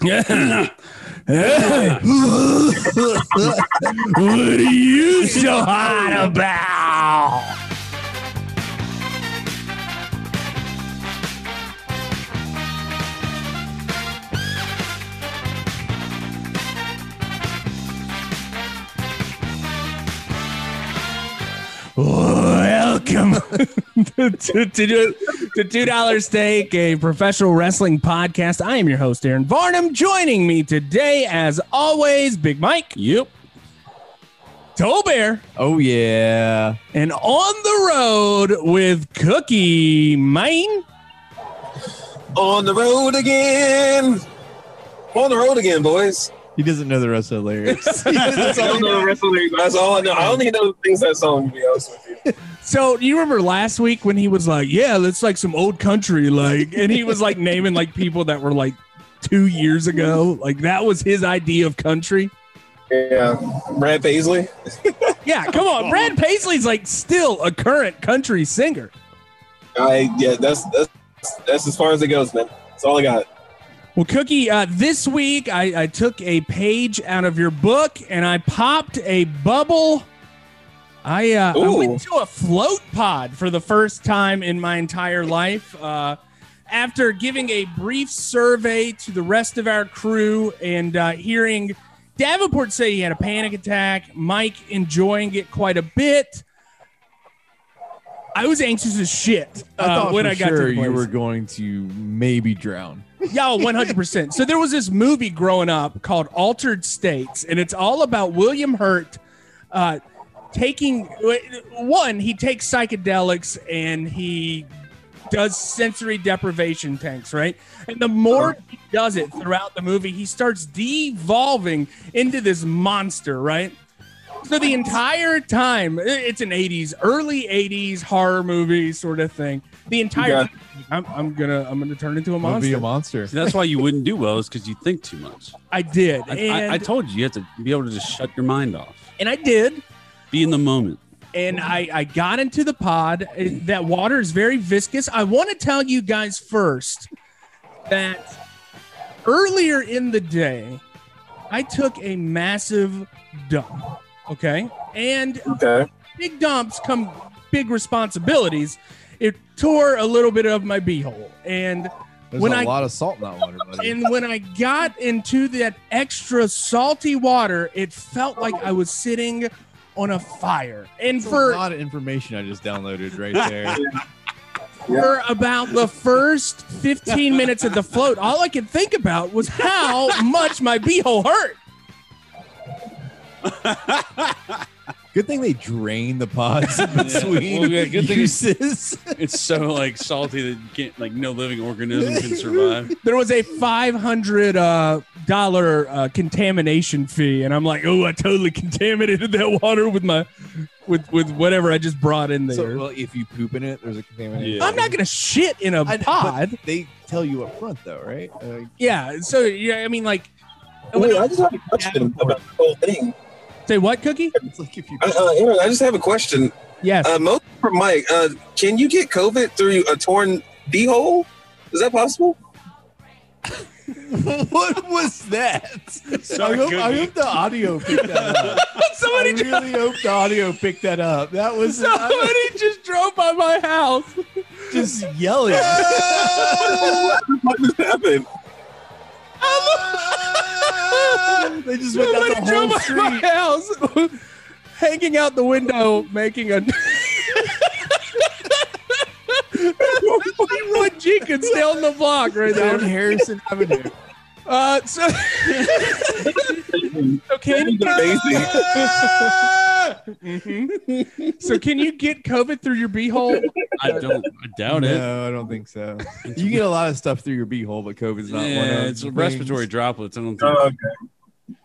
what are you so hot about? Welcome to, to, to, to Two Dollar Steak, a professional wrestling podcast. I am your host, Aaron Varnum. Joining me today, as always, Big Mike. Yep. Toe Bear. Oh yeah. And on the road with Cookie Mane. On the road again. On the road again, boys. He doesn't know the rest of the lyrics. I don't know the rest of the That's all I know. I don't know the things that song, to be honest with you. So you remember last week when he was like, "Yeah, that's like some old country," like, and he was like naming like people that were like two years ago, like that was his idea of country. Yeah. Brad Paisley. Yeah, come on, Brad Paisley's like still a current country singer. I yeah, that's that's that's as far as it goes, man. That's all I got. Well, Cookie, uh, this week I, I took a page out of your book and I popped a bubble. I, uh, I went to a float pod for the first time in my entire life. Uh, after giving a brief survey to the rest of our crew and uh, hearing Davenport say he had a panic attack, Mike enjoying it quite a bit. I was anxious as shit I uh, thought when for I got sure to the you were going to maybe drown. Hundred percent. So there was this movie growing up called Altered States, and it's all about William Hurt uh, taking one. He takes psychedelics and he does sensory deprivation tanks, right? And the more he does it throughout the movie, he starts devolving into this monster, right? So the entire time, it's an '80s, early '80s horror movie sort of thing. The entire, Yeah. I'm, I'm gonna, I'm gonna turn into a I'll monster. be a monster. See, that's why you wouldn't do well, is because you think too much. I did, I, and I, I told you, you have to be able to just shut your mind off, and I did, be in the moment. and I I got into the pod. That water is very viscous. I want to tell you guys first that earlier in the day, I took a massive dump. Okay, and Okay. big dumps come big responsibilities. It tore a little bit of my beehole, and There's When a I- lot of salt in that water, buddy. And when I got into that extra salty water, it felt like I was sitting on a fire. And That's for a lot of information I just downloaded right there. for about the first 15 minutes of the float, all I could think about was how much my beehole hurt. Good thing they drain the pods in Yeah. between Well, yeah, good thing it's- uses. It's so like salty that you can't, like, no living organism can survive. There was a $500 uh, dollar, uh, contamination fee, and I'm like, oh, I totally contaminated that water with my with with whatever I just brought in there. So, well, if you poop in it, there's a contamination. Yeah. I'm not gonna shit in a I- but pod. They tell you up front, though, right? Uh, Yeah. So yeah, I mean, like, Wait, I just have a question about the whole thing. Say what, Cookie? like you. Uh, uh, Aaron, I just have a question. Yes. Uh, most for Mike. Uh, can you get COVID through a torn beehole? Is that possible? what was that? I, hope, I hope the audio picked that up. somebody, I really hope the audio picked that up. That was somebody just drove by my house. just yelling. what just happened? they just went down the whole by my street. house, hanging out the window, making a. Leeroy Jenkins down the block right Down there. Harrison Avenue. Uh, so, so can you Amazing. Mhm. So can you get COVID through your beehole? I don't, I doubt it. No, I don't think so. You get a lot of stuff through your beehole, but COVID's not one of Yeah, it's the respiratory things. droplets. I don't think. Oh, okay.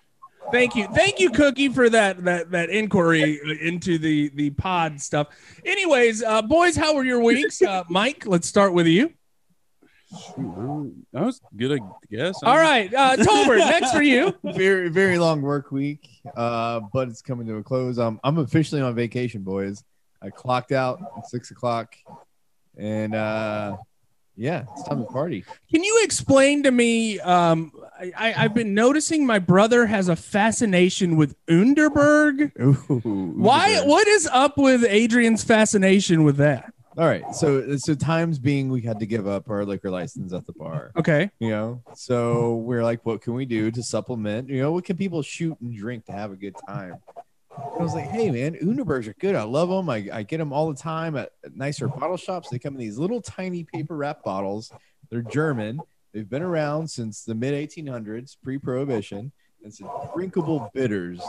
Thank you, thank you, Cookie, for that that that inquiry into the the pod stuff. Anyways, uh, boys, how were your weeks? Uh, Mike, let's start with you. That was good, I guess. All right, uh, Tolbert, next for you. Very, very long work week, uh, but it's coming to a close. I'm, I'm officially on vacation, boys. I clocked out at six o'clock, and uh, yeah, it's time to party. Can you explain to me? Um, I, I've been noticing my brother has a fascination with Underberg. Ooh, Why? What is up with Adrian's fascination with that? All right. So so times being we had to give up our liquor license at the bar. Okay. You know, so we're like, what can we do to supplement? You know, what can people shoot and drink to have a good time? I was like, hey man, Underbergs are good. I love them. I, I get them all the time at at nicer bottle shops. They come in these little tiny paper wrap bottles. They're German. They've been around since the mid 1800s, pre-prohibition. It's a drinkable bitters,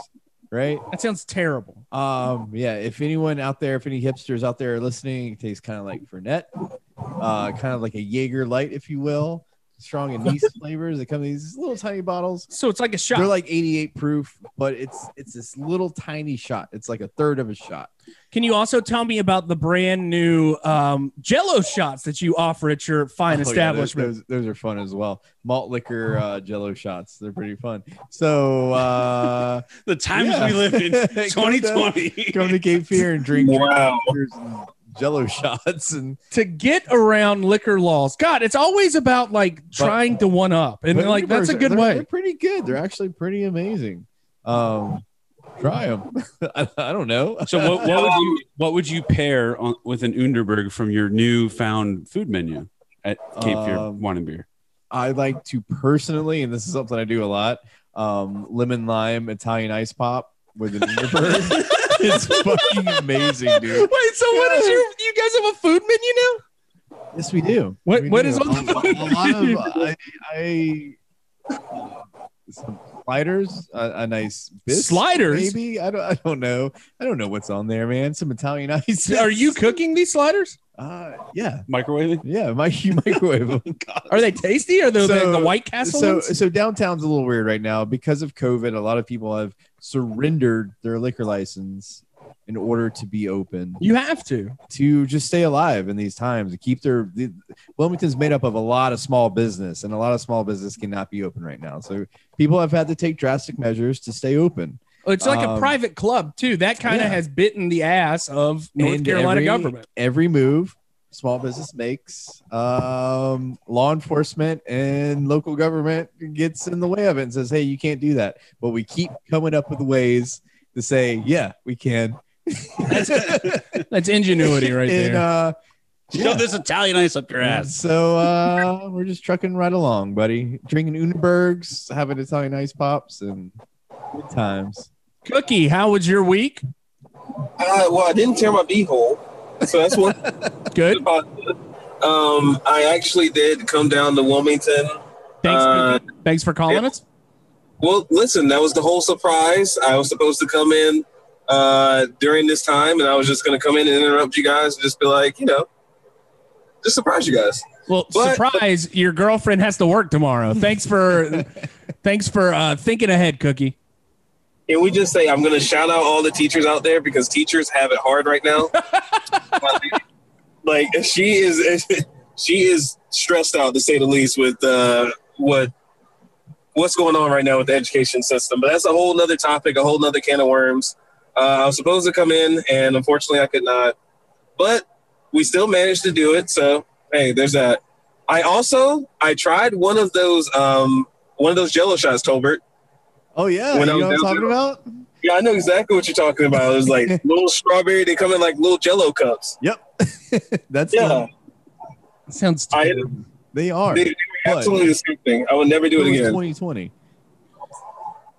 right? That sounds terrible. Um, yeah, if anyone out there, if any hipsters out there are listening, it tastes kind of like Fernet, uh, kind of like a Jaeger light, if you will. Strong anise flavors. They come in these little tiny bottles. So it's like a shot. They're like 88 proof, but it's it's this little tiny shot. It's like a third of a shot. Can you also tell me about the brand new um, Jello shots that you offer at your fine Oh, yeah, those- establishment? those, those are fun as well. Malt liquor uh, Jello shots. They're pretty fun. So uh, The times Yeah. we live in, Come to- 2020. come to Cape Fear and drink Wow. Beers and Jello shots and to get around liquor laws. God, it's always about like trying to one up, and like that's a good they're, way. They're pretty good. They're actually pretty amazing. Um, try them. I, I don't know. So what, what would you what would you pair on, with an Underberg from your newfound food menu at Cape Fear Um, Wine and Beer? I like to personally, and this is something I do a lot. Um, lemon lime Italian ice pop with an Underberg. it's fucking amazing, dude. Wait, so what is your? You guys have a food menu now? Yes, we do. What- We what do. is on the a, food a lot of menu? I, I uh, some sliders, a, a nice bisque, Sliders? maybe. I don't. I don't know. I don't know what's on there, man. Some Italian ice. Are you cooking these sliders? Uh, yeah, Microwaving? yeah. My you microwave. Are they tasty? Or the, So- the White Castle so ones? so downtown's a little weird right now because of COVID. A lot of people have surrendered their liquor license in order to be open You have to. to just stay alive in these times and keep their. The, Wilmington's made up of a lot of small business, and a lot of small business cannot be open right now. So people have had to take drastic measures to stay open. It's like a Um, private club too. That kind of yeah. has bitten the ass of North Carolina every- government. Every move small business makes, um, law enforcement and local government gets in the way of it and says, "Hey, you can't do that." But we keep coming up with ways to say, "Yeah, we can." That's ingenuity right And, there. uh, Shove yeah. this Italian ice up your ass. So uh, we're just trucking right along, buddy. Drinking Underbergs, having Italian ice pops, and good times. Cookie, how was your week? Uh, well, I didn't tear my beehole, so that's one Good. Um, I actually did come down to Wilmington. Thanks. Uh, Thanks for calling yeah. us. Well, listen, that was the whole surprise. I was supposed to come in uh, during this time, and I was just going to come in and interrupt you guys and just be like, you know, just surprise you guys. Well, But- surprise! Your girlfriend has to work tomorrow. Thanks for, thanks for uh, thinking ahead, Cookie. Can we just say I'm going to shout out all the teachers out there because teachers have it hard right now. like she is, she is stressed out to say the least with uh, what what's going on right now with the education system. But that's a whole nother topic, a whole nother can of worms. Uh, I was supposed to come in, and unfortunately, I could not. But we still managed to do it. So hey, there's that. I also I tried one of those um, one of those Jello shots, Tolbert. Oh yeah, When you I know what I'm down talking about? Yeah, I know exactly what you're talking about. It was like little strawberry. They come in like little Jello cups. Yep, that's Yeah, the, Sounds. I they are. they, they absolutely the same thing. I would never do it was again. 2020.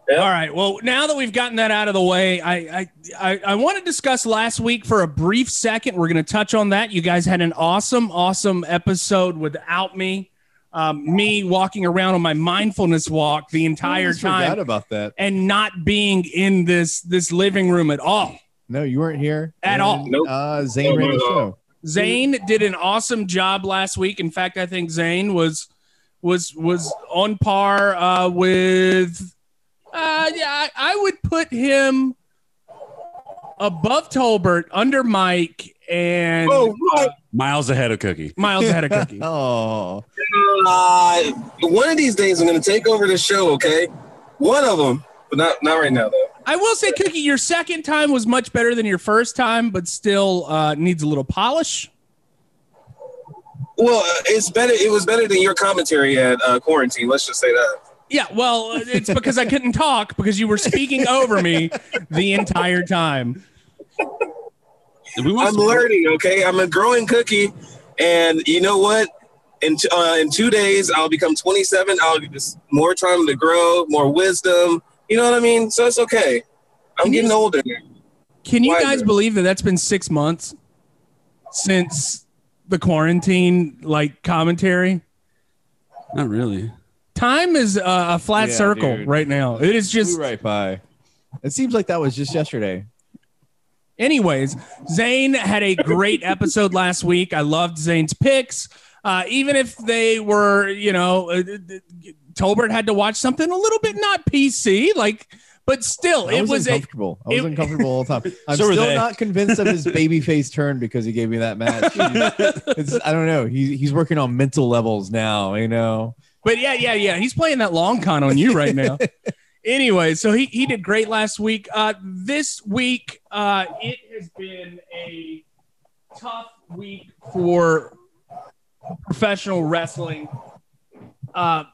Yeah. All right. Well, now that we've gotten that out of the way, I I I, I want to discuss last week for a brief second. We're going to touch on that. You guys had an awesome, awesome episode without me. Um, me walking around on my mindfulness walk the I entire almost forgot time about that. and not being in this this living room at all. No, you weren't here At And, all. Nope. Uh, Zane ran the no, no. show. Zane did an awesome job last week. In fact, I think Zane was was was on par uh, with. Uh, yeah, I, I would put him above Tolbert, under Mike, and Oh, what? Miles ahead of Cookie. Miles ahead of Cookie. Oh, Uh, one of these days, I'm going to take over the show. Okay, one of them, but not not right now though. I will say, Cookie, your second time was much better than your first time, but still uh, needs a little polish. Well, uh, it's better. It was better than your commentary at uh, quarantine. Let's just say that. Yeah, well, it's because I couldn't talk because you were speaking over me the entire time. We want I'm some- learning. Okay, I'm a growing cookie, and you know what? In t- uh, in two days, I'll become 27. I'll get this more time to grow, more wisdom. You know what I mean? So it's okay. I'm Can you- getting older. Can you Why guys is believe that that's been six months since the quarantine like commentary? Not really. Time is uh, a flat Yeah, circle dude. right now. It is just Flew right by. It seems like that was just yesterday. Anyways, Zane had a great episode last week. I loved Zane's picks. Uh, even if they were, you know, uh, Tolbert had to watch something a little bit not PC, like, but still, I it was, was uncomfortable. I was it- uncomfortable all the time. I'm So still not convinced of his baby face turn because he gave me that match. It's, I don't know. He's he's working on mental levels now. You know. But yeah, yeah, yeah. He's playing that long con on you right now. Anyway, so he, he did great last week. Uh, this week, uh, it has been a tough week for professional wrestling. Uh,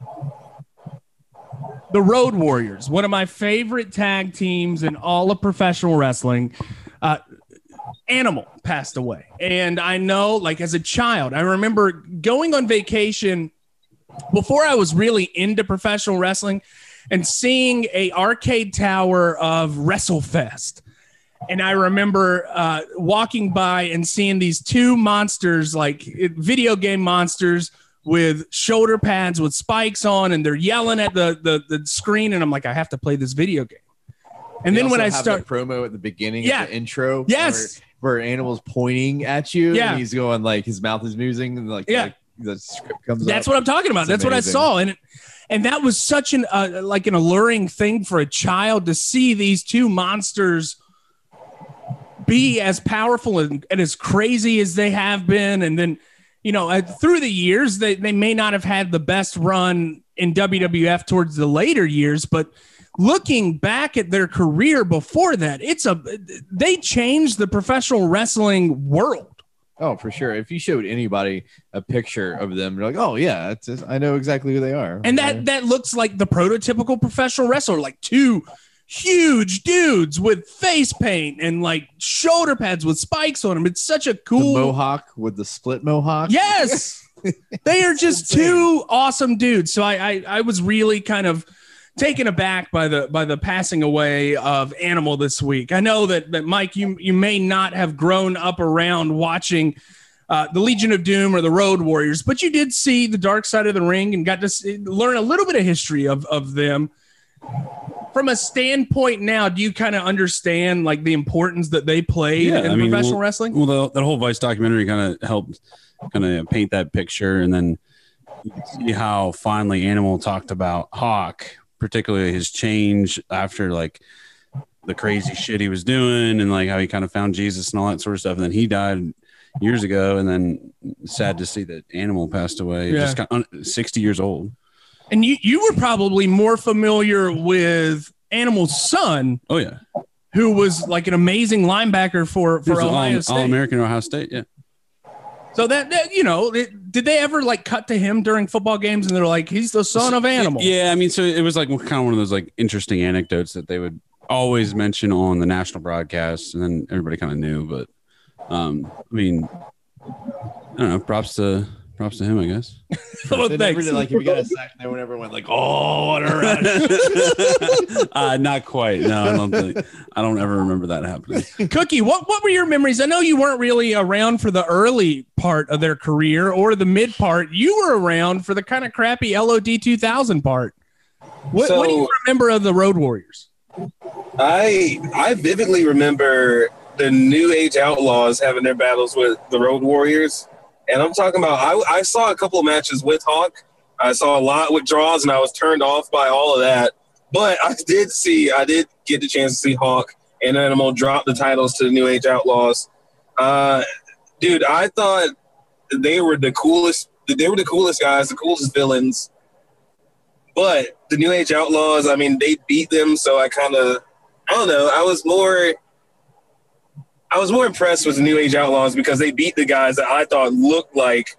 the Road Warriors, one of my favorite tag teams in all of professional wrestling. Uh, Animal passed away. And I know, like, as a child, I remember going on vacation before I was really into professional wrestling and seeing a arcade tower of WrestleFest. And I remember uh, walking by and seeing these two monsters, like video game monsters with shoulder pads with spikes on, and they're yelling at the, the, the screen. And I'm like, I have to play this video game. And They then when I start, promo at the beginning, Yeah. of the intro, yes, where, where animals pointing at you, Yeah. and he's going like his mouth is moving, and like, Yeah. like, the script comes That's up. what I'm talking about. It's That's what I saw, and and that was such an uh, like an alluring thing for a child to see these two monsters be as powerful and, and as crazy as they have been, and then you know uh, through the years they they may not have had the best run in WWF towards the later years, but looking back at their career before that, it's a they changed the professional wrestling world. Oh, for sure. If you showed anybody a picture of them, you're like, oh yeah, it's just, I know exactly who they are. And that that looks like the prototypical professional wrestler, like two huge dudes with face paint and like shoulder pads with spikes on them. It's such a the cool mohawk with the split mohawk. Yes. they are just two awesome dudes. So I, I I was really kind of taken aback by the by the passing away of Animal this week. I know that that Mike, you you may not have grown up around watching uh, the Legion of Doom or the Road Warriors, but you did see the Dark Side of the Ring and got to see, learn a little bit of history of of them. From a standpoint now, do you kind of understand like the importance that they played Yeah, in I mean, professional well- wrestling? Well, the, that whole Vice documentary kind of helped kind of paint that picture, and then you see how finally Animal talked about Hawk, particularly his change after like the crazy shit he was doing, and like how he kind of found Jesus and all that sort of stuff. And then he died years ago, and then sad to see that Animal passed away, Yeah. just kind of, sixty years old. And you, you were probably more familiar with Animal's son, Oh yeah, who was like an amazing linebacker for, for Ohio all, State. all American Ohio State. Yeah. So that, that you know, it, did they ever like cut to him during football games and they're like, he's the son of Animal? Yeah, I mean, so it was like kind of one of those like interesting anecdotes that they would always mention on the national broadcast, and then everybody kind of knew. But um, I mean, I don't know. Props to props to him, I guess. Well, They never did, like if you got a sack, no one ever went like, oh, what a rush. uh, not quite. No, I don't think. I don't ever remember that happening. Cookie, what, what were your memories? I know you weren't really around for the early part of their career or the mid part. You were around for the kind of crappy LOD 2000 part. What, what do you remember of the Road Warriors? I I vividly remember the New Age Outlaws having their battles with the Road Warriors, and I'm talking about I, I saw a couple of matches with Hawk. I saw a lot with draws, and I was turned off by all of that. But I did see, I did get the chance to see Hawk and Animal drop the titles to the New Age Outlaws. Uh, dude, I thought they were the coolest. They were the coolest guys, the coolest villains. But the New Age Outlaws, I mean, they beat them, so I kind of, I don't know. I was more, I was more impressed with the New Age Outlaws because they beat the guys that I thought looked like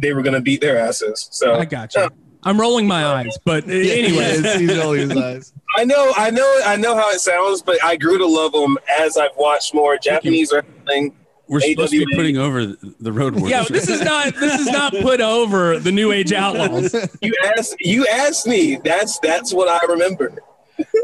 they were going to beat their asses. So I got you. I'm rolling my eyes, but anyway. he's rolling his eyes. I know, I know, I know how it sounds, but I grew to love them as I've watched more Japanese wrestling. We're supposed to be putting over the, the road warriors. Yeah, this is not this is not put over the New Age Outlaws. You asked, you asked me. That's that's what I remember.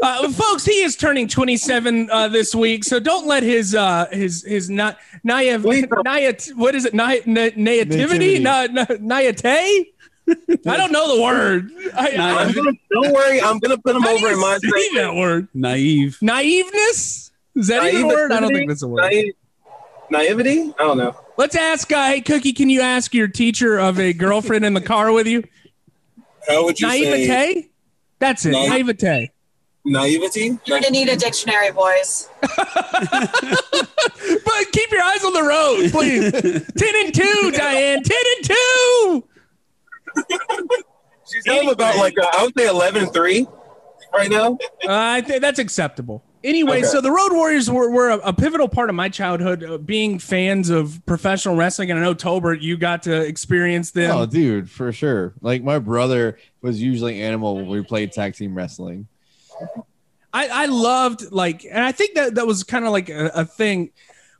Uh, folks, he is turning 27 uh, this week, so don't let his uh, his his na- naive, Please naive what is it na- na- Nativity. na- na- naivete? I don't know the word. I, I, gonna, don't worry, I'm gonna put him over in my say that word. naive. Naiveness is that even a word? I don't think that's a word. Naive, naivety. I don't know. Let's ask. Uh, hey, Cookie, can you ask your teacher of a girlfriend in the car with you? How would you say Naivete. That's it. Naive- Naivete. Naivety? You're gonna need a dictionary, boys. But keep your eyes on the road, please. Ten and two, Diane. Ten and two. She's I'm about like uh, I would say 11-3 right now. Uh, I think that's acceptable. Anyway, Okay. so the Road Warriors were, were a, a pivotal part of my childhood, uh, being fans of professional wrestling. And I know Tolbert, you got to experience them. Oh, dude, for sure. Like my brother was usually animal when we played tag team wrestling. I, I loved like, and I think that that was kind of like a, a thing.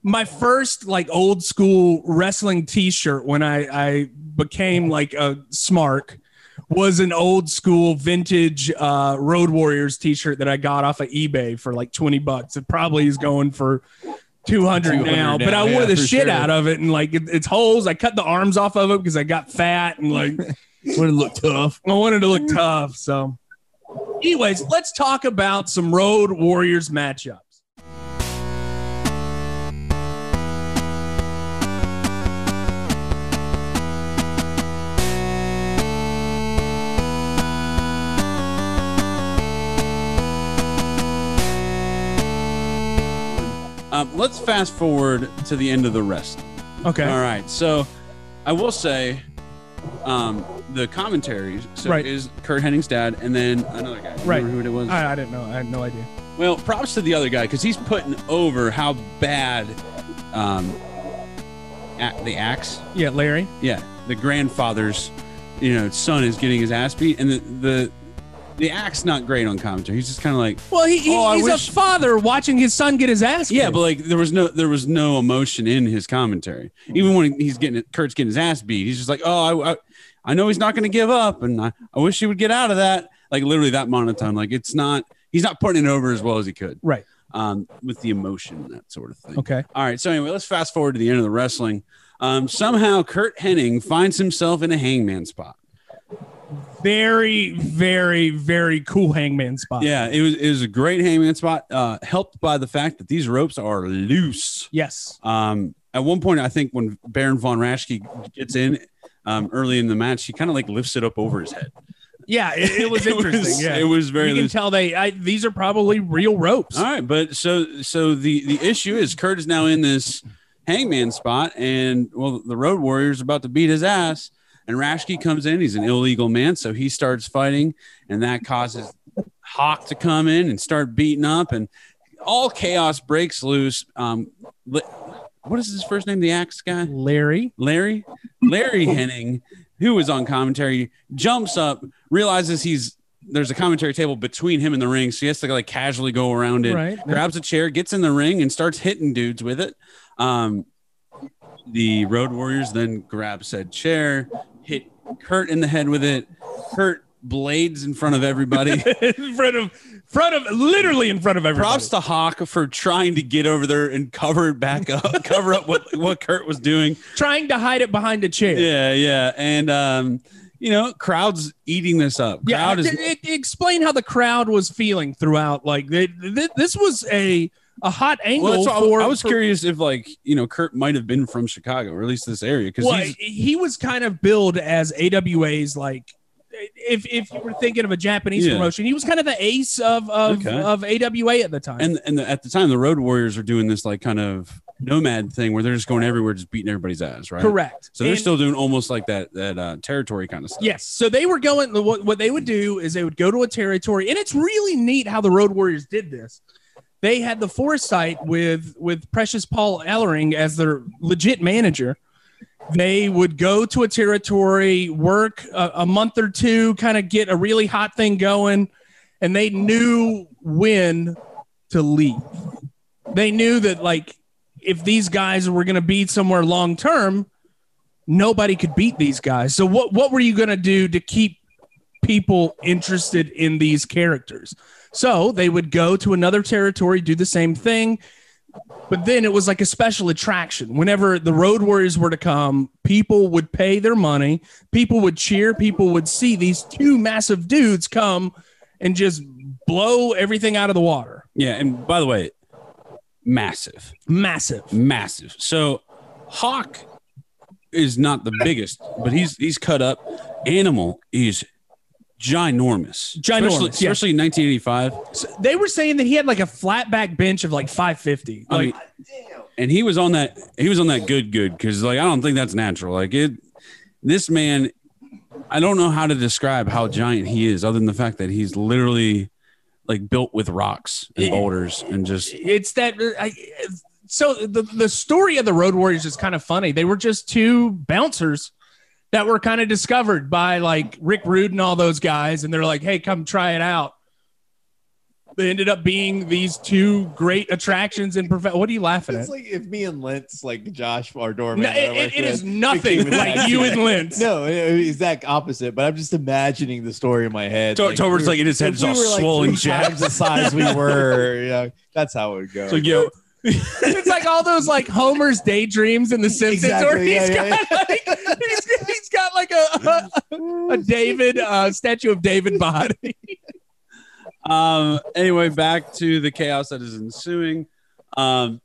My first like old school wrestling T-shirt when I I became like a smark was an old school vintage uh, Road Warriors T-shirt that I got off of eBay for like twenty bucks. It probably is going for. 200, 200 now, but I now, wore the shit sure. out of it and like it, it's holes. I cut the arms off of it because I got fat and like wanted to look tough. I wanted to look tough. So, anyways, let's talk about some Road Warriors matchups. Um, let's fast forward to the end of the rest. Okay. All right. So I will say um, the commentary so Right. is Kurt Hennig's dad and then another guy. Remember Right. who it was? I, I didn't know. I had no idea. Well, props to the other guy because he's putting over how bad um, a- the axe, Yeah, Larry. yeah, the grandfather's, you know, son is getting his ass beat, and the the the Axe's not great on commentary. He's just kind of like, Well, he, he- Oh, he's wish- a father watching his son get his ass. yeah, but like there was no there was no emotion in his commentary. Even when he's getting Kurt's getting his ass beat, he's just like, oh, I I, I know he's not going to give up, and I, I wish he would get out of that. Like literally that monotone. Like it's not he's not putting it over as well as he could. right. Um, with the emotion and that sort of thing. Okay. All right. So anyway, let's fast forward to the end of the wrestling. Um, somehow Kurt Hennig finds himself in a hangman spot. Very, very, very cool hangman spot. Yeah, it was it was a great hangman spot, uh, helped by the fact that these ropes are loose. Yes. Um, at one point, I think when Baron von Raschke gets in um, early in the match, he kind of like lifts it up over his head. Yeah, it, it was It interesting. was- yeah, it was very You can loose. tell they. I, these are probably real ropes. All right, but so so the the issue is Kurt is now in this hangman spot, and well, the Road Warriors are about to beat his ass, and Raschke comes in. He's an illegal man, so he starts fighting, and that causes Hawk to come in and start beating up, and all chaos breaks loose. Um, what is his first name? The Axe guy, Larry. Larry, Larry Hennig, who was on commentary, jumps up, realizes he's there's a commentary table between him and the ring, so he has to like casually go around it. Right. Grabs a chair, gets in the ring, and starts hitting dudes with it. Um, the Road Warriors then grab said chair, hit Kurt in the head with it. Kurt blades in front of everybody. in front of, front of, literally in front of everybody. Props to Hawk for trying to get over there and cover it back up, cover up what, what Kurt was doing. trying to hide it behind a chair. Yeah, yeah, and um, you know, crowd's eating this up. Yeah, Crowd is it- it- explain how the crowd was feeling throughout. Like they, th- this was a a hot angle well. That's why I, for. I was for- curious if like you know Kurt might have been from Chicago or at least this area because Well, he was kind of billed as AWA's like. If, if you were thinking of a Japanese Yeah. promotion, he was kind of the ace of of, Okay. of AWA at the time. and and the, at the time the Road Warriors are doing this like kind of nomad thing where they're just going everywhere, just beating everybody's ass, right? Correct. So they're And- still doing almost like that that uh, territory kind of stuff. Yes. So they were going, what, what they would do is they would go to a territory, and it's really neat how the Road Warriors did this. They had the foresight with with Precious Paul Ellering as their legit manager they would go to a territory, work a, a month or two, kind of get a really hot thing going, and they knew when to leave. They knew that like if these guys were going to be somewhere long term, nobody could beat these guys. So what what were you going to do to keep people interested in these characters? So they would go to another territory, do the same thing, but then it was like a special attraction. Whenever the Road Warriors were to come, people would pay their money, people would cheer, people would see these two massive dudes come and just blow everything out of the water. Yeah, and by the way, massive, Massive. massive. So Hawk is not the biggest, but he's he's cut up. Animal is ginormous, Ginormous, especially, yeah. especially in 1985. So they were saying that he had like a flat back bench of like 550. I Like, mean, and he was on that he was on that good good because like I don't think that's natural. Like it, this man, I don't know how to describe how giant he is, other than the fact that he's literally like built with rocks and boulders and just it's that uh, I, so the the story of the road warriors is kind of funny they were just two bouncers that were kind of discovered by like rick rude and all those guys and they're like hey come try it out they ended up being these two great attractions in prof- what are you laughing at It's like if me and Lentz, like Josh, our doorman, No, it, it- it is nothing like you and Lentz. No, it- exact opposite. But I'm just imagining the story in my head. To- Tober's like in his head if is all swollen, three jacked. times the size we were. You know, that's how it would go. so yo. It's like all those like Homer's daydreams in The Simpsons, where Exactly, he's yeah, got like he's, he's got like a a, a David uh, statue of David body. Um. Anyway, back to the chaos that is ensuing. Um,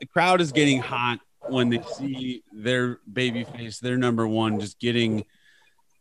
the crowd is getting hot when they see their baby face, their number one, just getting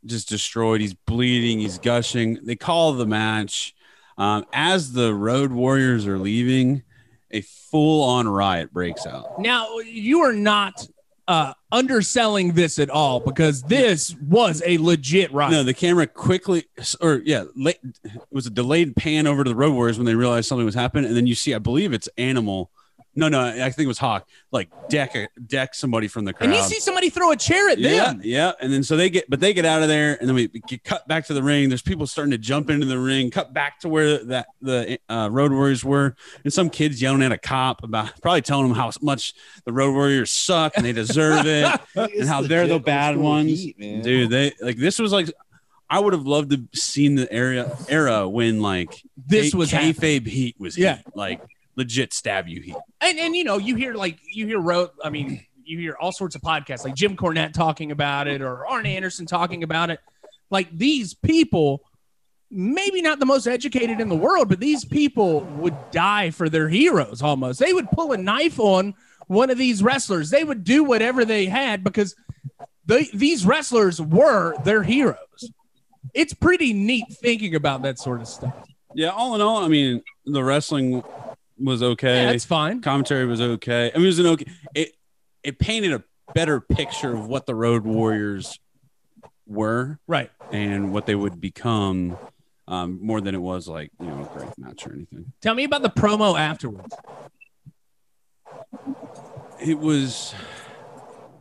just destroyed. He's bleeding. He's gushing. They call the match. Um, as the Road Warriors are leaving, a full-on riot breaks out. Now you are not uh, underselling this at all because this was a legit riot. No, the camera quickly, or yeah, late, it was a delayed pan over to the Road Warriors when they realized something was happening, and then you see, I believe it's Animal. No, no, I think it was Hawk. Like deck deck somebody from the crowd. and you see somebody throw a chair at yeah, them. yeah, and then so they get, but they get out of there, and then we get cut back to the ring. There's people starting to jump into the ring, cut back to where that the uh, Road Warriors were, and some kids yelling at a cop about probably telling them how much the Road Warriors suck and they deserve it. and how they're the bad ones. heat, dude they like this was like i would have loved to seen the era era when like This was kayfabe heat was Yeah. heat, like legit stab you here. And and you know you hear like you hear road. I mean you hear all sorts of podcasts like Jim Cornette talking about it or Arn Anderson talking about it. Like these people, maybe not the most educated in the world, but these people would die for their heroes almost. They would pull a knife on one of these wrestlers. They would do whatever they had because they, these wrestlers were their heroes. It's pretty neat thinking about that sort of stuff. yeah all in all i mean the wrestling was okay Yeah, that's fine. commentary was okay i mean it was an okay it it painted a better picture of what the road warriors were Right. and what they would become um, more than it was like you know a great match or anything Tell me about the promo afterwards. it was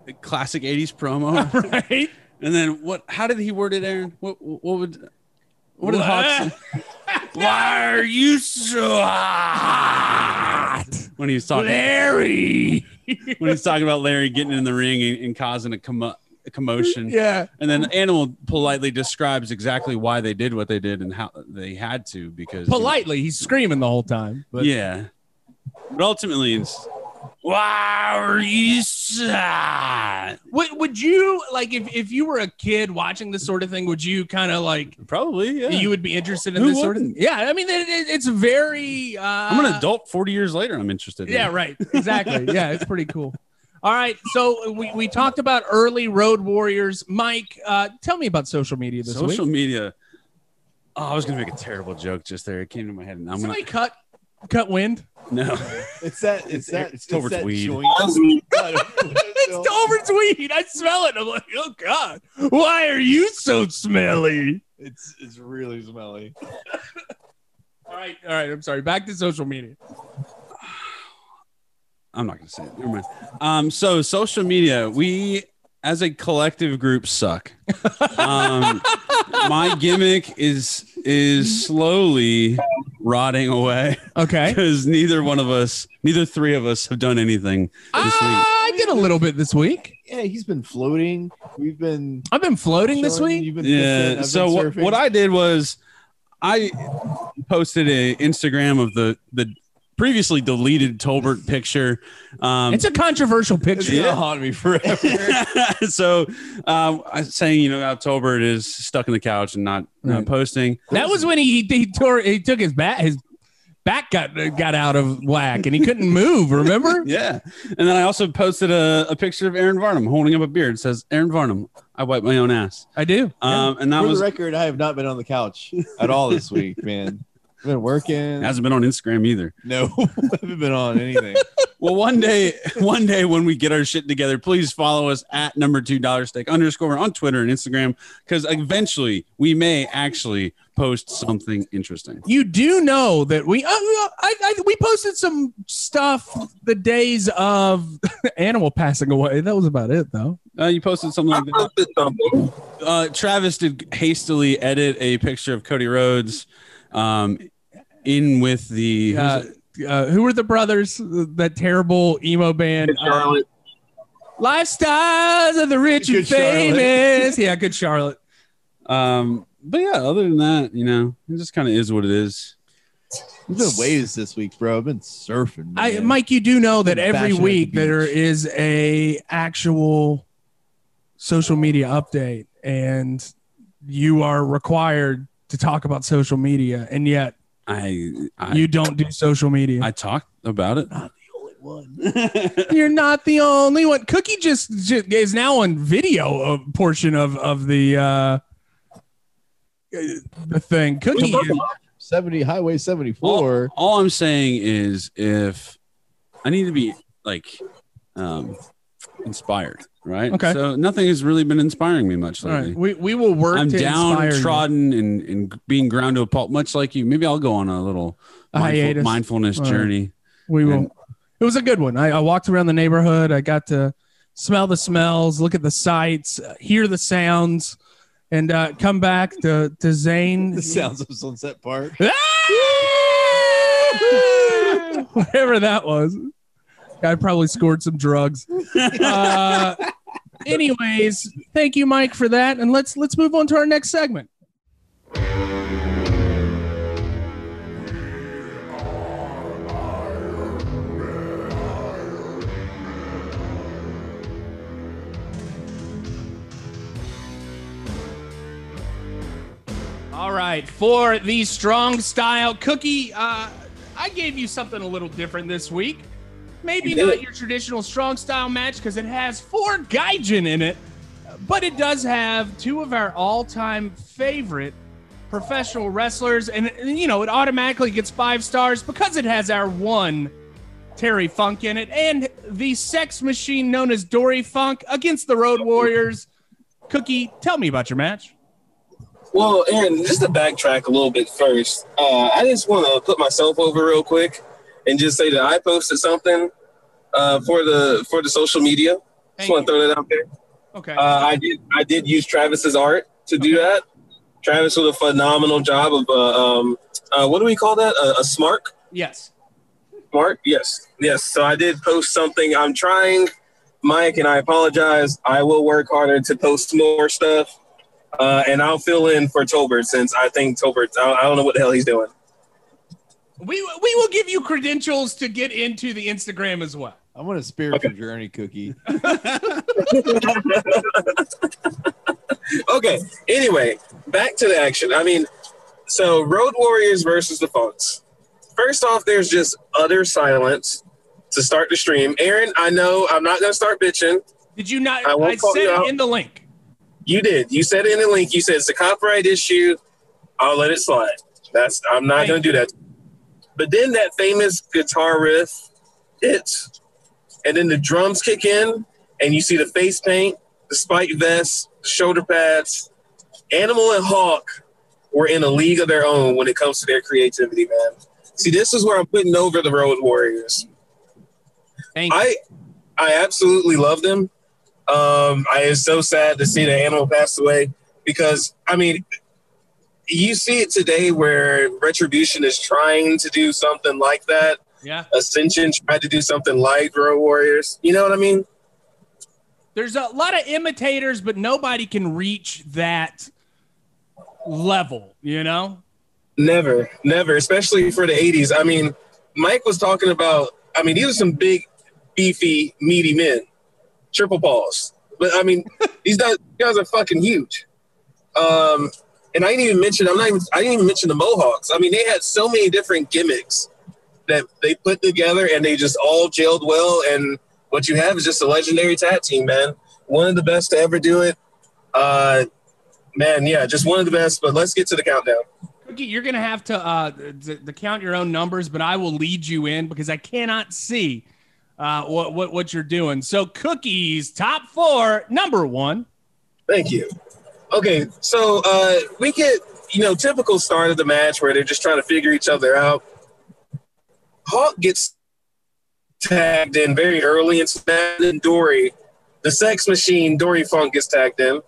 a classic 80s promo right? And then what? How did he word it, Aaron? What? What would? What did Hawk say? Why are you so hot? When he was talking, Larry. when he's talking about Larry getting in the ring and, and causing a, commo- a commotion, Yeah. and then Animal politely describes exactly why they did what they did and how they had to because Politely, he's screaming the whole time. But yeah. But ultimately, it's why are you hot? would, would you like if, if you were a kid watching this sort of thing, would you kind of like Probably, yeah. you would be interested in Who this sort of wouldn't? Yeah, I mean it, it- it's very uh I'm an adult. Forty years later, I'm interested. Yeah, it. right. Exactly. yeah, it's pretty cool. All right, so we, we talked about early road warriors. Mike, uh, tell me about social media this social week. media. Oh, I was gonna make a terrible joke just there. It came to my head, and I'm Somebody gonna cut cut wind. No. It's that. It's that. It's Tober's that weed. It's Dover's weed. I smell it. I'm like, oh god, why are you so smelly? It's it's really smelly. All right, all right. I'm sorry. Back to social media. I'm not gonna say it. Never mind. Um, so social media, we as a collective group suck. Um, my gimmick is is slowly rotting away Okay. because neither one of us, neither three of us, have done anything this week. Ah, I did a little bit this week. Yeah, he's been floating. We've been I've been floating this showing- week. You've been fishing, Yeah. I've So been what, surfing. what I did was I posted a Instagram of the the previously deleted Tolbert picture. Um, It's a controversial it's picture. gonna haunt me forever. so um, I was saying, you know, how Tolbert is stuck in the couch and not, not Right. posting. That was when he he tore he took his back his back got got out of whack and he couldn't move. Remember? Yeah. And then I also posted a, a picture of Aaron Varnum holding up a beard. It says, Aaron Varnum, I wipe my own ass. I do. Um, and that For was the record, I have not been on the couch at all this week, man. I've been working. hasn't been on Instagram either. no, haven't been on anything. Well, one day, one day when we get our shit together, please follow us at number two dollar steak underscore on Twitter and Instagram because eventually we may actually post something interesting. You do know that we uh, I, I we posted some stuff the days of animal passing away. That was about it though. Uh, you posted something like that. Uh, Travis did hastily edit a picture of Cody Rhodes, um, in with the Uh, uh, who were the brothers? That terrible emo band. Uh, Charlotte. Lifestyles of the rich and Good Charlotte. famous. Yeah, good Charlotte. um, but yeah, other than that, you know, it just kind of is what it is. I've been waves this week, bro. I've been surfing. I. Mike, you do know that every week the there beach. is a actual social media update, and you are required to talk about social media, and yet I I, you don't do social media. I talked about it. not the only one. You're not the only one. Cookie just, just is now on video of portion of of the uh the thing. Cookie, Seventy Highway all, seventy four. all I'm saying is if I need to be like um inspired, right? Okay. So nothing has really been inspiring me much lately. right, we we will work. I'm to inspire you. downtrodden and, and being ground to a pulp, much like you. Maybe I'll go on a little A mindful- hiatus. mindfulness All right. journey. We will. And- it was a good one. I, I walked around the neighborhood. I got to smell the smells, look at the sights, uh, hear the sounds, and uh, come back to to Zane. The sounds of Sunset Park. Whatever that was. I probably scored some drugs. Uh, anyways, thank you, Mike, for that, and let's let's move on to our next segment. All right, for the strong style cookie, uh, I gave you something a little different this week. Maybe You not your traditional strong style match because it has four Gaijin in it, but it does have two of our all time favorite professional wrestlers. And, and, you know, it automatically gets five stars because it has our one Terry Funk in it and the sex machine known as Dory Funk against the Road Warriors. Cookie, tell me about your match. Well, Aaron, just to backtrack a little bit first, uh, I just want to put myself over real quick and just say that I posted something uh, for the for the social media. Just want to throw that out there. Okay. Uh, I did I did use Travis's art to do that. Travis did a phenomenal job of uh, um, uh, what do we call that? A, a smart yes. smart? Yes, yes. So I did post something. I'm trying, Mike, and I apologize. I will work harder to post more stuff. Uh, and I'll fill in for Tolbert since I think Tolbert, I, I don't know what the hell he's doing. We we will give you credentials to get into the Instagram as well. I'm on a spiritual Okay. journey, Cookie. okay. Anyway, back to the action. I mean, so Road Warriors versus the Funks. First off, there's just utter silence to start the stream. Aaron, I know I'm not going to start bitching. Did you not? I I, said it in the link. You did. You said it in the link. You said it's a copyright issue. I'll let it slide. That's I'm not Thank going to do that. But then that famous guitar riff hits, and then the drums kick in, and you see the face paint, the spike vest, shoulder pads. Animal and Hawk were in a league of their own when it comes to their creativity, man. See, this is where I'm putting over the Road Warriors. Thank you. I I absolutely love them. Um, I am so sad to see the animal pass away because I mean, you see it today where Retribution is trying to do something like that. Yeah. Ascension tried to do something like Road Warriors. You know what I mean? There's a lot of imitators, but nobody can reach that level, you know? Never, never, especially for the 80s. I mean, Mike was talking about, I mean, these are some big, beefy, meaty men, triple balls. But I mean, these guys, guys are fucking huge. Um, and I didn't even mention, I'm not even, I didn't even mention the Mohawks. I mean, they had so many different gimmicks that they put together and they just all gelled well. And what you have is just a legendary tag team, man. One of the best to ever do it. Uh, man, yeah, just one of the best. But let's get to the countdown. Cookie, you're gonna have to uh to, to count your own numbers, but I will lead you in because I cannot see uh what what, what you're doing. So cookies top four, number one. Thank you. Okay, so uh, we get you know typical start of the match where they're just trying to figure each other out. Hawk gets tagged in very early, and Dory, the Sex Machine, Dory Funk gets tagged in.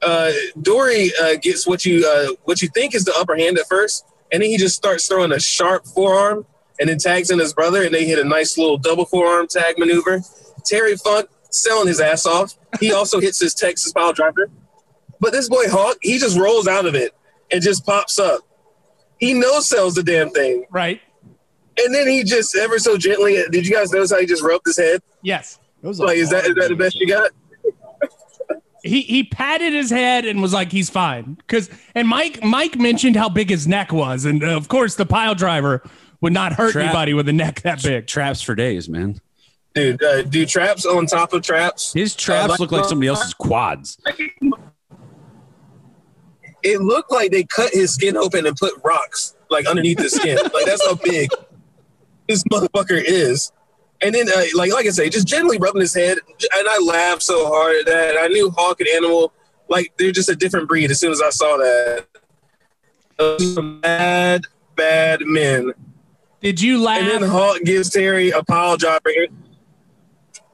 Uh, Dory uh, gets what you uh, what you think is the upper hand at first, and then he just starts throwing a sharp forearm, and then tags in his brother, and they hit a nice little double forearm tag maneuver. Terry Funk selling his ass off. He also hits his Texas pile driver. But this boy Hawk, he just rolls out of it and just pops up. He no sells the damn thing. Right. And then he just ever so gently. Did you guys notice how he just rubbed his head? Yes. Was Like, is that is that the best you got? He he patted his head and was like, he's fine. Cause and Mike Mike mentioned how big his neck was, and uh, of course the pile driver would not hurt Trap- anybody with a neck that big. Traps for days, man. Dude, uh, do traps on top of traps. His traps like- look like somebody else's quads. It looked like they cut his skin open and put rocks like underneath his skin. like that's how big this motherfucker is. And then, uh, like like I say, just gently rubbing his head, and I laughed so hard at that. I knew Hawk and Animal, like they're just a different breed. As soon as I saw that, are bad, bad men. Did you laugh? And then Hawk gives Terry a pile driver.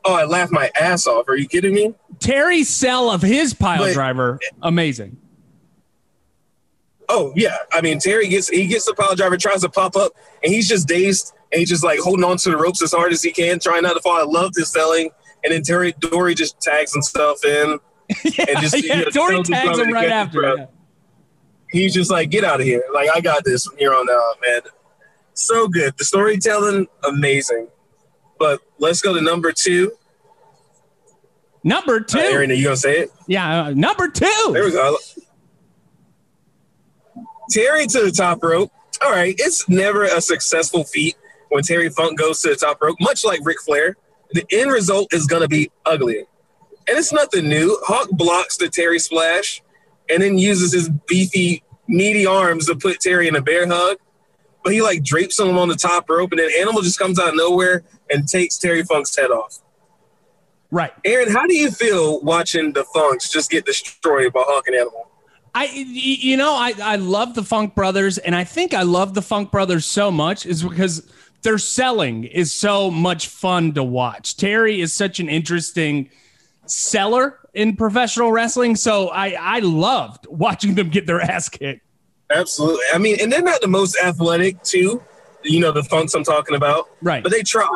Oh, I laughed my ass off. Are you kidding me? Terry's sell of his pile But- driver, amazing. Oh yeah, I mean Terry gets he gets the pile driver, tries to pop up, and he's just dazed, and he's just like holding on to the ropes as hard as he can, trying not to fall. I love this selling, and then Terry Dory just tags himself in. yeah, And just, yeah, you know, Dory tags him right after. yeah. He's just like, get out of here! Like I got this from here on out, man. So good, the storytelling amazing. But let's go to number two. Number two. Uh, Aaron, are you gonna say it? yeah, uh, number two. There we go. Terry to the top rope. All right, it's never a successful feat when Terry Funk goes to the top rope, much like Ric Flair. The end result is going to be ugly. And it's nothing new. Hawk blocks the Terry splash and then uses his beefy, meaty arms to put Terry in a bear hug. But he like drapes him on the top rope, and then Animal just comes out of nowhere and takes Terry Funk's head off. Right. Aaron, how do you feel watching the Funks just get destroyed by Hawk and Animal? I, you know, I, I love the Funk Brothers, and I think I love the Funk Brothers so much is because their selling is so much fun to watch. Terry is such an interesting seller in professional wrestling, so I, I loved watching them get their ass kicked. Absolutely. I mean, and they're not the most athletic, too. You know, the funks I'm talking about, Right. but they try.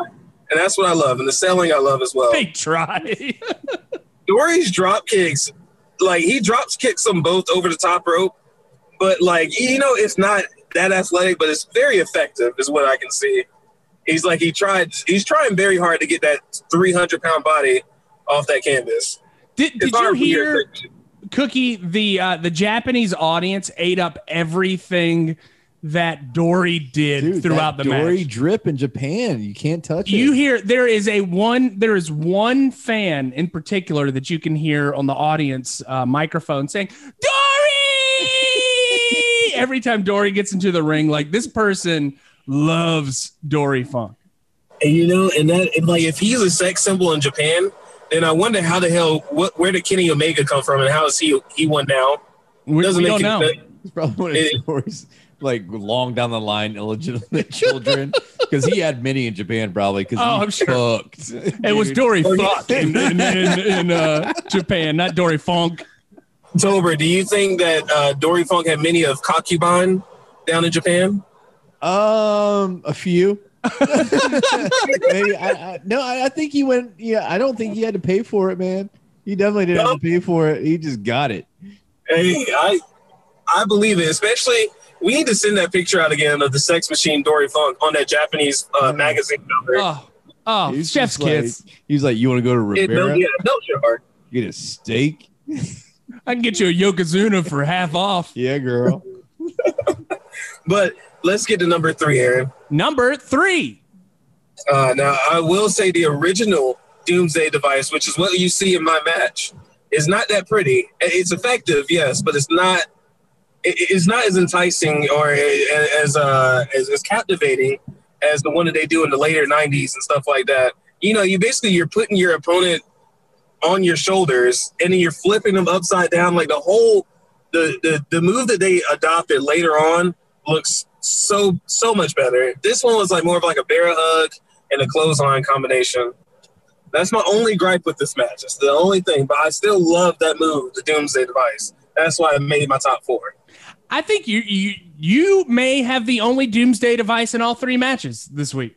And that's what I love. And the selling I love as well. They try. Dory's drop kicks, like he drops kicks them both over the top rope, but like, you know, it's not that athletic, but it's very effective, is what I can see. He's like, he tried, he's trying very hard to get that 300 pound body off that canvas. did did you hard for your hear. Cookie? The uh, the Japanese audience ate up everything that Dory did Dude, throughout that the Dory match. drip in Japan. You can't touch You it. You hear there is a one there is one fan in particular that you can hear on the audience uh, microphone saying Dory every time Dory gets into the ring. Like this person loves Dory Funk. And you know, and that and like if he's a sex symbol in Japan, then I wonder how the hell what where did Kenny Omega come from and how is he he won now? We, Doesn't we make don't any know. sense. It's probably one of It- Dory's like long down the line illegitimate children because he had many in Japan probably because Oh, I'm sure. fucked. It was Dory Oh, yeah. Fuck in, in, in, in uh, Japan, not Dory Funk. Tolbert, do you think that uh, Dory Funk had many of concubine down in Japan? Um, a few. Maybe I, I no, I, I think he went. Yeah, I don't think he had to pay for it, man. He definitely didn't have to pay for it. He just got it. Hey, I I believe it. Especially, we need to send that picture out again of the sex machine Dory Funk on that Japanese uh, magazine cover. Oh, oh, He's chef's just like- kiss. He's like, you want to go to it Rivera? yeah, it melts your heart. Get a steak? I can get you a Yokozuna for half off. Yeah, girl. But let's get to number three, Aaron. Number three. Uh, now, I will say the original Doomsday device, which is what you see in my match, is not that pretty. It's effective, yes, but it's not. It's not as enticing or as uh, as, as captivating as the one that they do in the later '90s and stuff like that. You know, you basically you're putting your opponent on your shoulders and then you're flipping them upside down. Like the whole the the, the move that they adopted later on looks so so much better. This one was like more of like a bear hug and a clothesline combination. That's my only gripe with this match. It's the only thing, but I still love that move, the Doomsday device. That's why I made my top four. I think you you you may have the only Doomsday device in all three matches this week.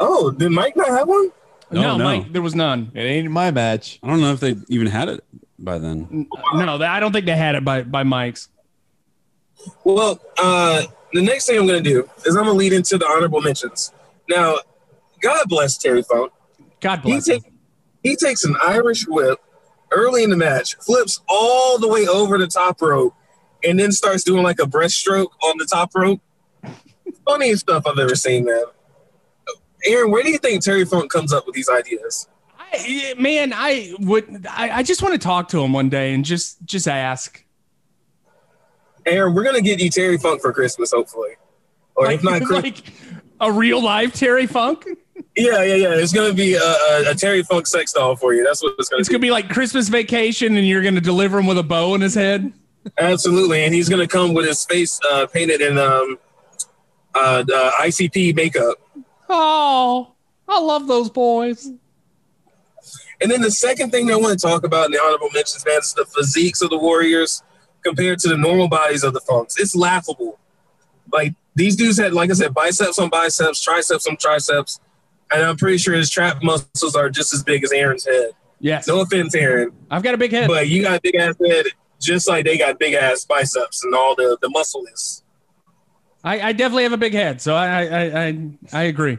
Oh, did Mike not have one? No, no, no. Mike, there was none. It ain't my match. I don't know if they even had it by then. No, I don't think they had it by by Mike's. Well, uh, the next thing I'm going to do is I'm going to lead into the honorable mentions. Now, God bless Terry Funk. God He, bless. him. take, he takes an Irish whip early in the match, flips all the way over the top rope, and then starts doing like a breaststroke on the top rope. Funniest stuff I've ever seen, man. Aaron, where do you think Terry Funk comes up with these ideas? I, man, I would. I, I just want to talk to him one day and just just ask. Aaron, we're gonna get you Terry Funk for Christmas, hopefully, or Like, if not, like a real live Terry Funk. yeah, yeah, yeah. It's gonna be a, a, a Terry Funk sex doll for you. That's what it's gonna It's be. gonna be like Christmas vacation, and you're gonna deliver him with a bow in his head. Absolutely, and he's gonna come with his face uh, painted in um, uh, the ICP makeup. Oh, I love those boys. And then the second thing I want to talk about in the honorable mentions, man, is the physiques of the Warriors compared to the normal bodies of the Funks. It's laughable. Like these dudes had, like I said, biceps on biceps, triceps on triceps, and I'm pretty sure his trap muscles are just as big as Aaron's head. Yes, No offense, Aaron, I've got a big head. but you got a big ass head, just like they got big ass biceps and all the the muscleness. I, I definitely have a big head, so I I I, I agree.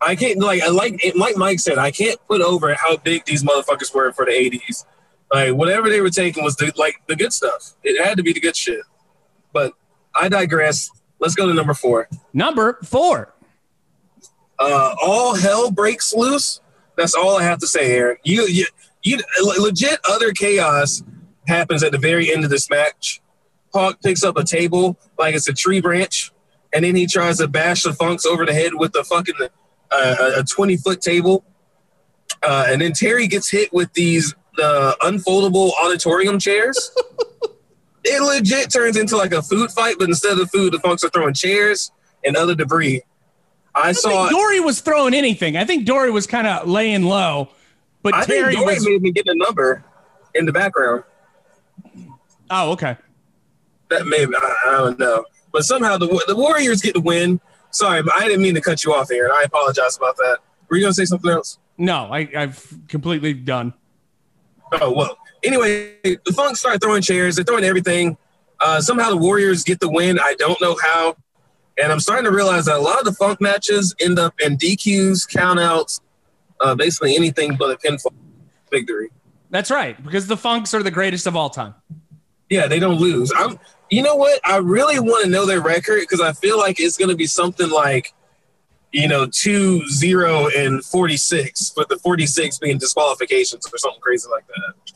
I can't like I like like Mike said, I can't put over how big these motherfuckers were for the '80s. Like whatever they were taking was the like the good stuff. It had to be the good shit. But I digress. Let's go to number four. Number four. Uh, all hell breaks loose. That's all I have to say, Aaron. You you you legit other chaos happens at the very end of this match. Hawk picks up a table like it's a tree branch, and then he tries to bash the Funks over the head with the fucking uh, a twenty foot table. Uh, and then Terry gets hit with these the unfoldable auditorium chairs. it legit turns into like a food fight, but instead of food, the Funks are throwing chairs and other debris. I, I saw. think Dory was throwing anything. I think Dory was kind of laying low, but I Terry think Dory was. may be getting a number in the background. Oh, okay. That may I, I don't know, but somehow the the Warriors get the win. Sorry, but I didn't mean to cut you off, Aaron. I apologize about that. Were you gonna say something else? No, I, I've completely done. Oh well. Anyway, the Funk start throwing chairs. They're throwing everything. Uh, somehow the Warriors get the win. I don't know how. And I'm starting to realize that a lot of the Funk matches end up in DQs, countouts, uh, basically anything but a pinfall victory. That's right, because the Funks are the greatest of all time. Yeah, they don't lose. I'm. You know what? I really want to know their record because I feel like it's going to be something like, you know, two zero and forty six, but the forty six being disqualifications or something crazy like that.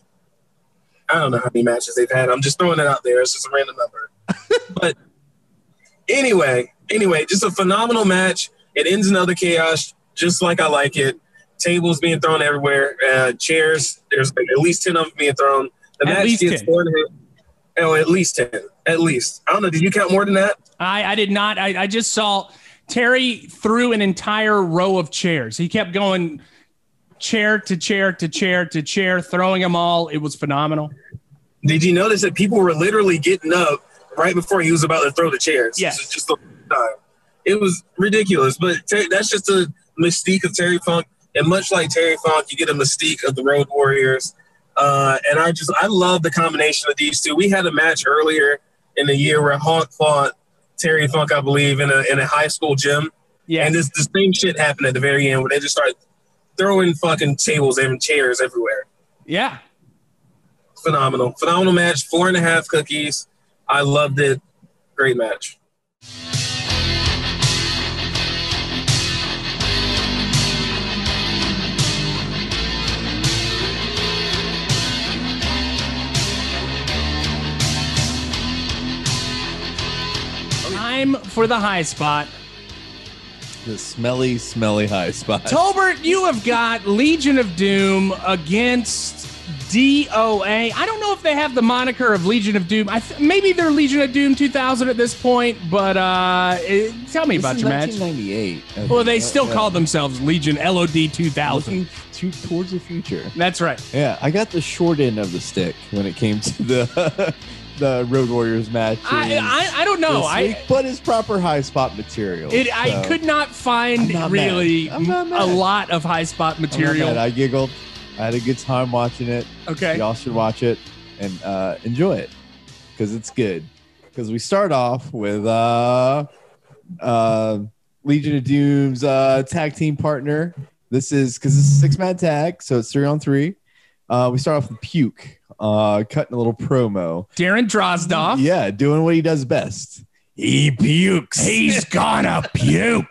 I don't know how many matches they've had. I'm just throwing it out there. It's just a random number. but anyway, anyway, just a phenomenal match. It ends in other chaos, just like I like it. Tables being thrown everywhere, uh, chairs. There's at least ten of them being thrown. The At match least gets 10. one hit. Oh, at least ten. At least. I don't know. Did you count more than that? I, I did not. I, I just saw Terry threw an entire row of chairs. He kept going chair to chair to chair to chair, throwing them all. It was phenomenal. Did you notice that people were literally getting up right before he was about to throw the chairs? Yes. Just, just the time. It was ridiculous, but that's just the mystique of Terry Funk. And much like Terry Funk, you get a mystique of the Road Warriors. Uh, and I just I love the combination of these two. We had a match earlier in the year where Hawk fought Terry Funk, I believe, in a in a high school gym. Yeah. And this the same shit happened at the very end where they just started throwing fucking tables and chairs everywhere. yeah. Phenomenal. Phenomenal match. Four and a half cookies. I loved it. Great match. For the high spot. The smelly, smelly high spot. Tolbert, you have got Legion of Doom against DOA. I don't know if they have the moniker of Legion of Doom. I th- maybe they're Legion of Doom 2000 at this point, but uh, eh, tell me This about your match. 1998. I Well, think. they still Yeah. call themselves Legion LOD 2000. to, towards the future. That's right. Yeah, I got the short end of the stick when it came to the the Road Warriors match. I, I, I don't know. I but it's proper high spot material. it, I could not find not really not a lot of high spot material. I giggled. I had a good time watching it. Okay. Y'all should watch it and uh, enjoy it because it's good. Because we start off with uh, uh, Legion of Doom's uh, tag team partner. This is because this is six man tag, so it's three on three. Uh, we start off with Puke, uh, cutting a little promo. Darren Drozdov. Yeah, doing what he does best. He pukes. He's gonna puke.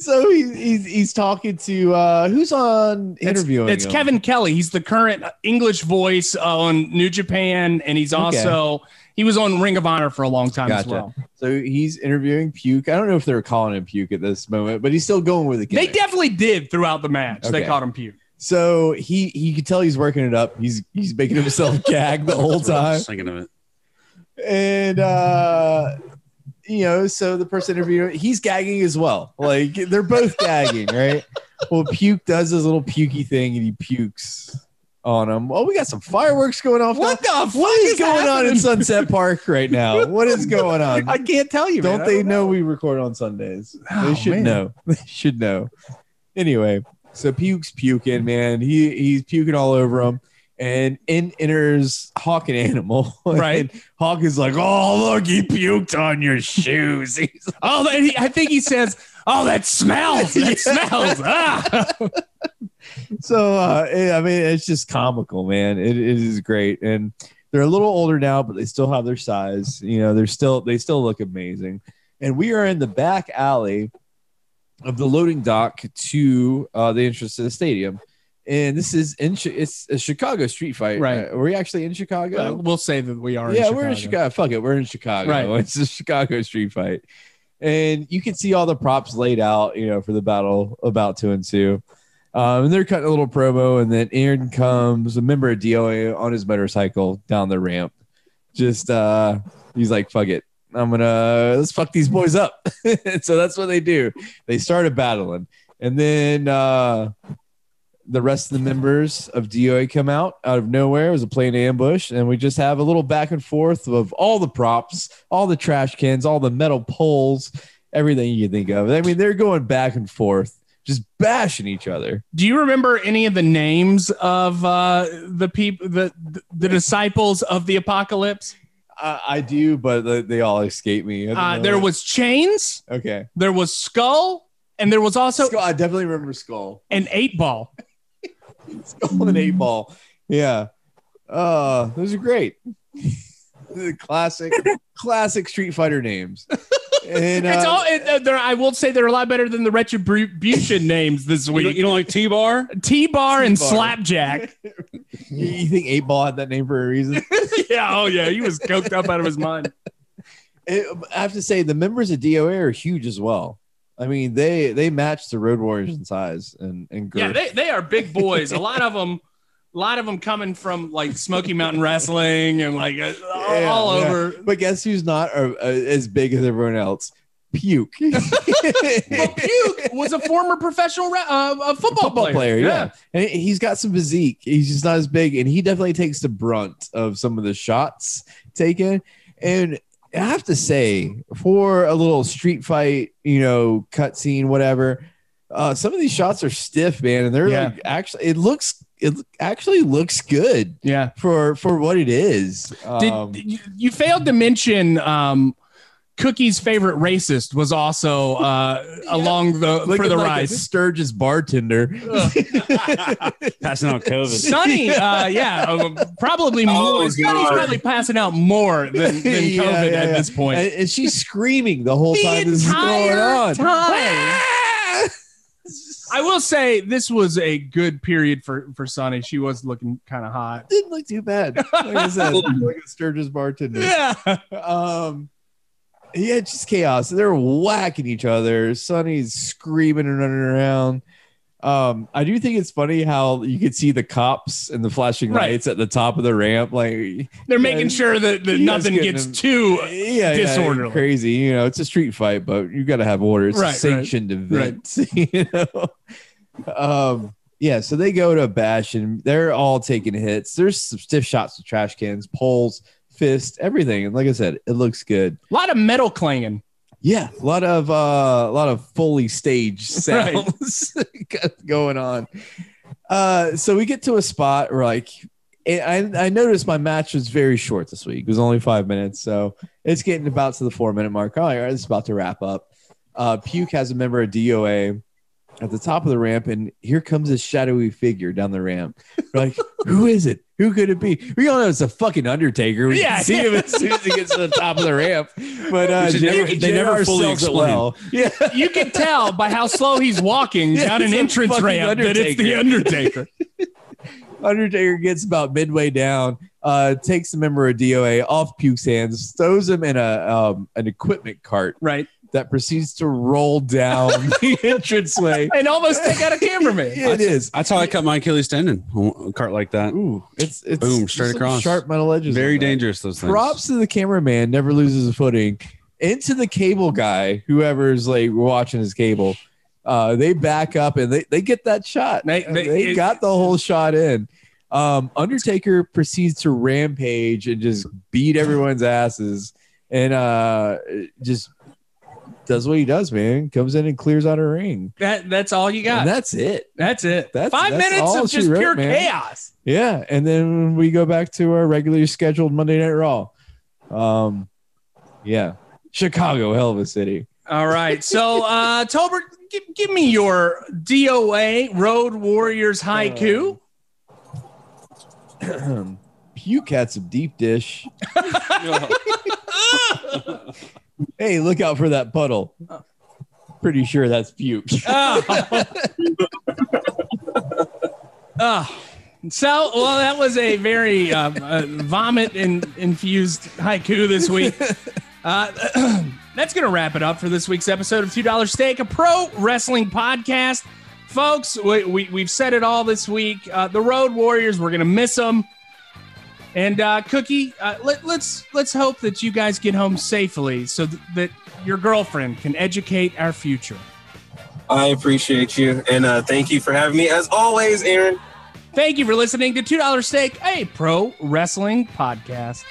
so he, he's he's talking to uh, who's on It's, interviewing. it's him? Kevin Kelly. He's the current English voice on New Japan, and he's Okay. also he was on Ring of Honor for a long time as well. So he's interviewing Puke. I don't know if they're calling him Puke at this moment, but he's still going with it. They definitely did throughout the match. They Okay. called him puke. So he he could tell he's working it up. He's he's making himself gag the whole That's what I time, thinking of it. and uh, you know, so the person interviewing he's gagging as well. Like they're both gagging, right? Well, Puke does his little pukey thing, and he pukes on him. Oh, we got some fireworks going off. What now. the fuck What is is going on in Sunset Park right now? What is going on? I can't tell you. don't man. They know we record on Sundays? Oh, they should man. know. They should know. Anyway, so Puke's puking, man. He he's puking all over him. And in enters Hawk and Animal. Right. And Hawk is like, oh, look, he puked on your shoes. He's Oh, that- he- I think he says, "Oh, that smells. That smells." Ah. so uh, I mean, it's just comical, man. It, it is great, and they're a little older now, but they still have their size. You know, they're still they still look amazing. And we are in the back alley of the loading dock to uh, the entrance to the stadium. And this is in it's a Chicago street fight. Right. Uh, are we actually in Chicago? We'll say that we are. yeah, in we're in Chicago. Fuck it, we're in Chicago. Right. It's a Chicago street fight, and you can see all the props laid out, you know, for the battle about to ensue. Um, and they're cutting a little promo, and then Aaron comes, a member of DOA, on his motorcycle down the ramp. Just uh, he's like, "Fuck it, I'm gonna let's fuck these boys up." so that's what they do. They started battling, and then uh, the rest of the members of DOA come out out of nowhere. It was a plain ambush, and we just have a little back and forth of all the props, all the trash cans, all the metal poles, everything you can think of. I mean, they're going back and forth, just bashing each other. Do you remember any of the names of uh, the people, the the disciples of the apocalypse? I, I do, but they, they all escape me. Uh, there was Chainz, okay. there was Skull, and there was also Skull, I definitely remember Skull. an Eight Ball. Skull and eight ball. Yeah. Uh, those are great. classic, classic Street Fighter names. And It's uh, all. It, uh, they're- I will say they're a lot better than the Retribution names this You don't, week. you don't like T-Bar? T Bar and Slapjack. you, you think eight ball had that name for a reason? yeah. Oh yeah. He was coked up out of his mind. It- I have to say the members of DOA are huge as well. I mean, they they match the Road Warriors in size and and girth. Yeah. They they are big boys. A lot of them A lot of them coming from like Smoky Mountain Wrestling and like uh, all- Yeah, all yeah. over. But guess who's not uh, uh, as big as everyone else? Puke. Well, Puke was a former professional re- uh, a football, football player, player. yeah. And he's got some physique. He's just not as big, and he definitely takes the brunt of some of the shots taken. And I have to say, for a little street fight, you know, cutscene, whatever, uh, some of these shots are stiff, man, and they're Yeah. like actually, it looks, it actually looks good Yeah. for for what it is. Did Um, you, you failed to mention um, Cookie's favorite racist was also uh, along the for the like a rise. Sturgis bartender. Passing out COVID. Sunny, uh, yeah, uh, probably more. Oh, Sunny's probably passing out more than, than COVID Yeah, yeah, at yeah. this point. And, and she's screaming the whole The time this is going entire on. time. I will say this was a good period for for Sunny. She was looking kind of hot. Didn't look too bad. Like I said, like a Sturgis bartender. Yeah. Um, yeah, it's just chaos. They're whacking each other. Sunny's screaming and running around. Um, I do think it's funny how you could see the cops and the flashing Right. lights at the top of the ramp. Like, They're making sure that, that nothing gets them- too. yeah, Disorderly. yeah, crazy. You know, it's a street fight, but you got to have order. It's Right, a right, sanctioned event. You know. Um. Yeah. So they go to bash, and they're all taking hits. There's some stiff shots with trash cans, poles, fists, everything. And like I said, it looks good. A lot of metal clanging. Yeah, a lot of uh, a lot of fully staged Right. going on. Uh, so we get to a spot where like I I noticed my match was very short this week. It was only five minutes, so it's getting about to the four minute mark. All right, it's about to wrap up. Uh, Puke has a member of DOA at the top of the ramp, and here comes this shadowy figure down the ramp. We're like, who is it? Who could it be? We all know it's a fucking Undertaker. We Yeah. can see him as soon as he gets to the top of the ramp. But uh, J- never- they never fully explain. well. Yeah, You can tell by how slow he's walking Yeah, down an entrance ramp that it's the Undertaker. Undertaker gets about midway down, uh, takes the member of DOA off Puke's hands, throws him in a um, an equipment cart right. That proceeds to roll down the entranceway. And almost take out a cameraman. It is. That's how I cut my Achilles tendon. A cart like that. Ooh, it's it's Boom, straight across. Sharp metal edges. Very dangerous. Those things. Props to the cameraman, never loses a footing. Into the cable guy, whoever's like watching his cable. Uh, they back up and they, they get that shot. They- They, they- it- got the whole shot in. Um, Undertaker proceeds to rampage and just beat everyone's asses and uh, just does what he does, man. Comes in and clears out a ring. That that's all you got. And that's it. that's it. that's- Five that's minutes of just wrote, pure man. chaos. Yeah, and then we go back to our regularly scheduled Monday Night Raw. Um, yeah, Chicago, hell of a city. All right. So uh Tolbert, give, give me your DOA Road Warriors haiku. Puke had some deep dish. Hey, look out for that puddle. Pretty sure that's puke. Oh. Oh. So, well, that was a very uh, uh, vomit in, infused haiku this week. Uh, that's going to wrap it up for this week's episode of $2 Steak, a pro wrestling podcast. Folks, we, we, we've said it all this week. Uh, the Road Warriors, we're going to miss them. And uh, Cookie, uh, let, let's let's hope that you guys get home safely so th- that your girlfriend can educate our future. I appreciate you, and uh, thank you for having me as always, Aaron. Thank you for listening to $2 Steak, a pro wrestling podcast.